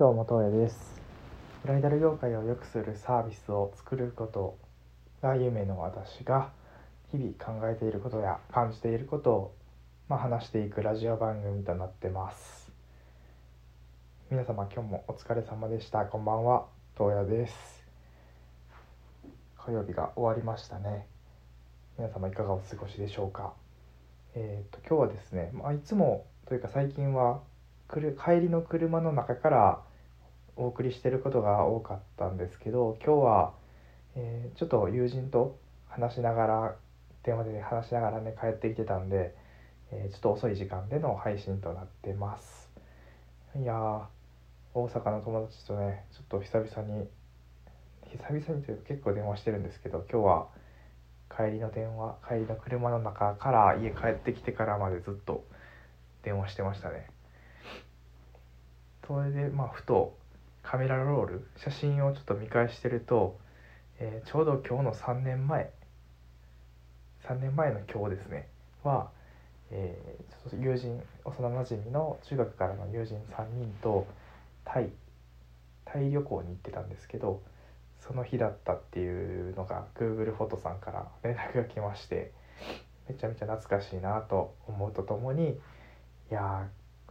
どうも、東也です。ブライダル業界を良くするサービスを作ることが夢の私が、日々考えていることや感じていることを、まあ、話していくラジオ番組となってます。皆様、今日もお疲れ様でした。こんばんは、東也です。火曜日が終わりましたね。皆様、いかがお過ごしでしょうか。えー、と今日はですね、まあ、いつもというか最近はくる帰りの車の中からお送りしてることが多かったんですけど今日は、えーちょっと友人と話しながら電話で話しながらね帰ってきてたんで、えーちょっと遅い時間での配信となってます。いやー大阪の友達とねちょっと久々に久々にというか結構電話してるんですけど今日は帰りの電話帰りの車の中から家帰ってきてからまでずっと電話してましたね。それでまあふとカメラロール写真をちょっと見返してると、えーちょうど今日の3年前3年前の今日ですねは、えーちょっと友人幼なじみの中学からの友人3人とタイタイ旅行に行ってたんですけどその日だったっていうのが Google フォトさんから連絡が来ましてめちゃめちゃ懐かしいなと思うとともにいや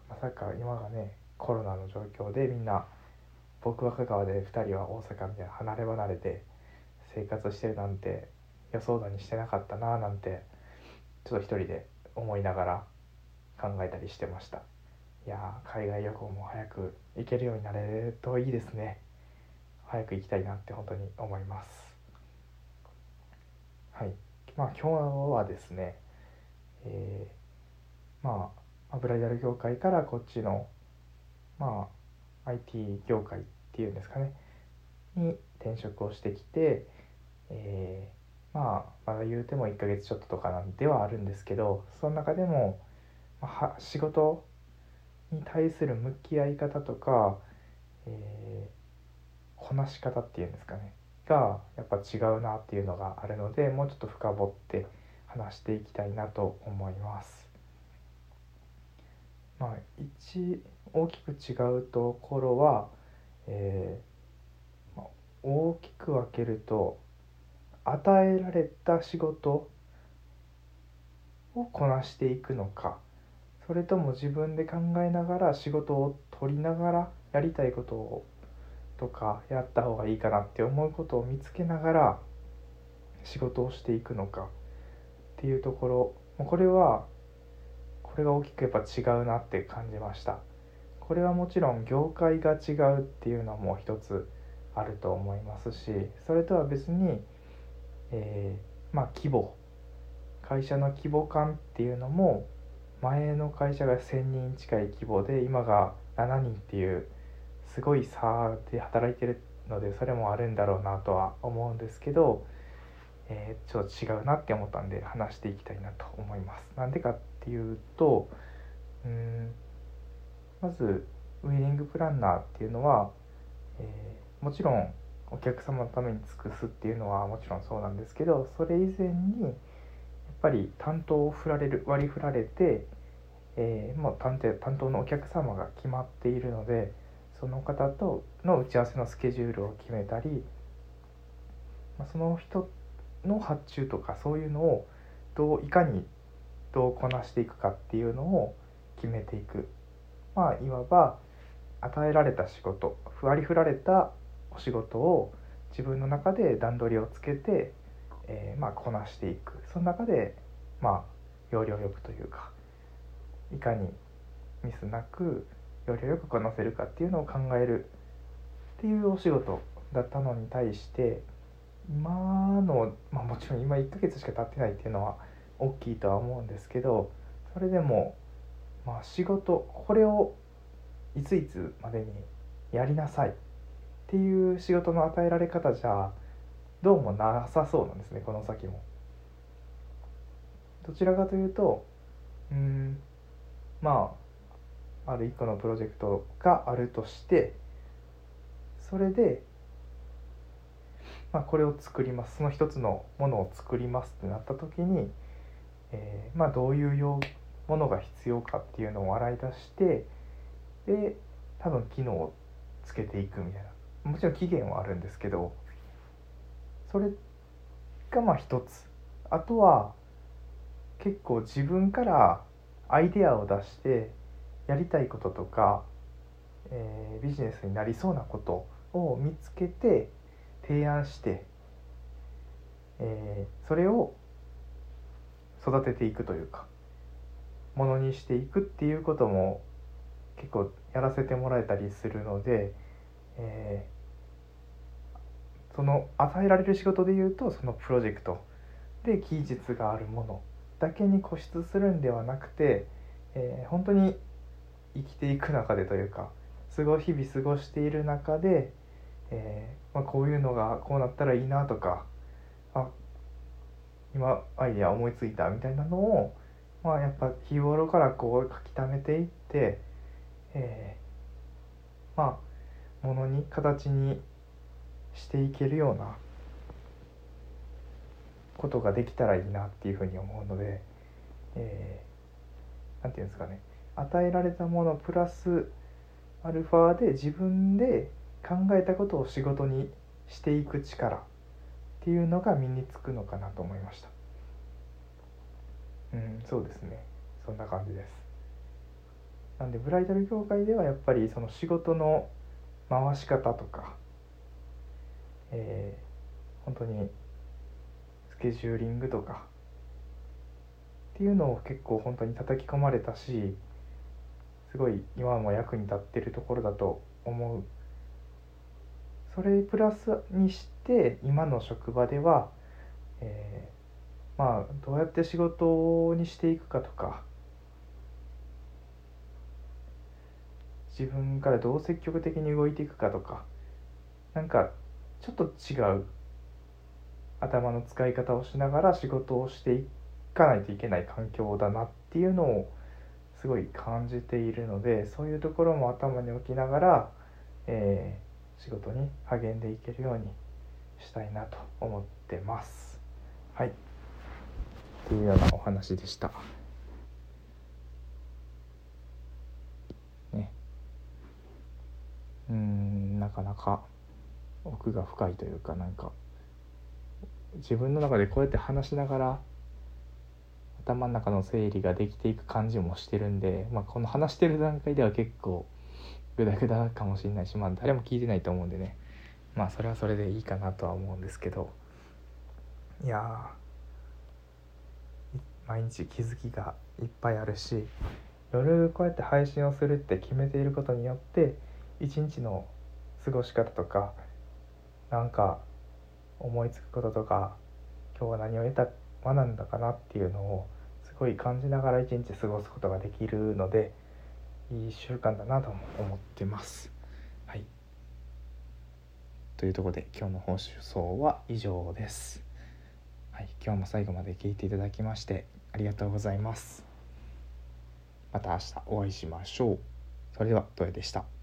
まさか今がねコロナの状況でみんな僕は香川で2人は大阪みたいな離れ離れて生活してるなんて予想だにしてなかったななんてちょっと一人で思いながら考えたりしてました。いや海外旅行も早く行けるようになれるといいですね。早く行きたいなって本当に思います。はい。まあ今日はですねえーまあブライダル業界からこっちのまあ IT 業界っていうんですかねに転職をしてきて、えーまあまだ言うても1ヶ月ちょっととかなんではあるんですけどその中でも、まあ仕事に対する向き合い方とか、えーこなし方っていうんですかねがやっぱ違うなっていうのがあるのでもうちょっと深掘って話していきたいなと思います。まあ一大きく違うところは、えー大きく分けると与えられた仕事をこなしていくのかそれとも自分で考えながら仕事を取りながらやりたいことをとかやった方がいいかなって思うことを見つけながら仕事をしていくのかっていうところ。これはこれが大きくやっぱ違うなって感じました。これはもちろん業界が違うっていうのも一つあると思いますしそれとは別に、えーまあ規模会社の規模感っていうのも前の会社が1,000人近い規模で今が7人っていうすごい差で働いてるのでそれもあるんだろうなとは思うんですけど、えーちょっと違うなって思ったんで話していきたいなと思います。なんでかっていうとまずウェディングプランナーっていうのは、えーもちろんお客様のために尽くすっていうのはもちろんそうなんですけどそれ以前にやっぱり担当を振られる割り振られて、えーもう担当担当のお客様が決まっているのでその方との打ち合わせのスケジュールを決めたり、まあ、その人の発注とかそういうのをどういかにどうこなしていくかっていうのを決めていく。まあいわば与えられた仕事割り振られたお仕事を自分の中で段取りをつけて、えーまあ、こなしていく。その中でまあ要領よくというかいかにミスなく要領よくこなせるかっていうのを考えるっていうお仕事だったのに対して今の、まあ、もちろん今1ヶ月しか経ってないっていうのは大きいとは思うんですけどそれでも、まあ、仕事これをいついつまでにやりなさいっていう仕事の与えられ方じゃどうもなさそうなんですねこの先も。どちらかというとうんまあある一個のプロジェクトがあるとしてそれで、まあ、これを作りますその一つのものを作りますってなった時に、えーまあ、どういう用ものが必要かっていうのを洗い出してで多分機能をつけていくみたいな。もちろん期限はあるんですけどそれがまあ一つ。あとは結構自分からアイデアを出してやりたいこととか、えー、ビジネスになりそうなことを見つけて提案して、えー、それを育てていくというか。ものにしていくっていうことも結構やらせてもらえたりするので、えー、その与えられる仕事でいうとそのプロジェクトで技術があるものだけに固執するんではなくて、えー、本当に生きていく中でというか過ご日々過ごしている中で、えー、まあ、こういうのがこうなったらいいなとかあ今アイデア思いついたみたいなのを、まあ、やっぱ日頃からこう書き溜めていって、えー、まあものに形にしていけるようなことができたらいいなっていうふうに思うので、えー、なんていうんですかね。与えられたものプラスアルファで自分で考えたことを仕事にしていく力っていうのが身につくのかなと思いました。そうですね。そんな感じです。なんでブライダル業界ではやっぱりその仕事の回し方とかえー、本当にスケジューリングとかっていうのを結構本当に叩き込まれたしすごい今も役に立ってるところだと思う。それプラスにして今の職場では、えー、まあどうやって仕事にしていくかとか自分からどう積極的に動いていくかとかなんかちょっと違う頭の使い方をしながら仕事をしていかないといけない環境だなっていうのをすごい感じているのでそういうところも頭に置きながら、えー、仕事に励んでいけるようにしたいなと思ってます。はいというようなお話でした。ね。うんなかなか奥が深いというかなんか自分の中でこうやって話しながら頭の中の整理ができていく感じもしてるんで、まあ、この話してる段階では結構グダグダかもしれないし、まあ、誰も聞いてないと思うんでね。まあそれはそれでいいかなとは思うんですけど。いや毎日気づきがいっぱいあるし夜こうやって配信をするって決めていることによって一日の過ごし方とかなんか思いつくこととか今日は何を得た学んだかなっていうのをすごい感じながら一日過ごすことができるのでいい習慣だなと思ってます。はい、というところで今日の放送は以上です。はい、今日も最後まで聞いていただきましてありがとうございます。また明日お会いしましょう。それでは、どやでした。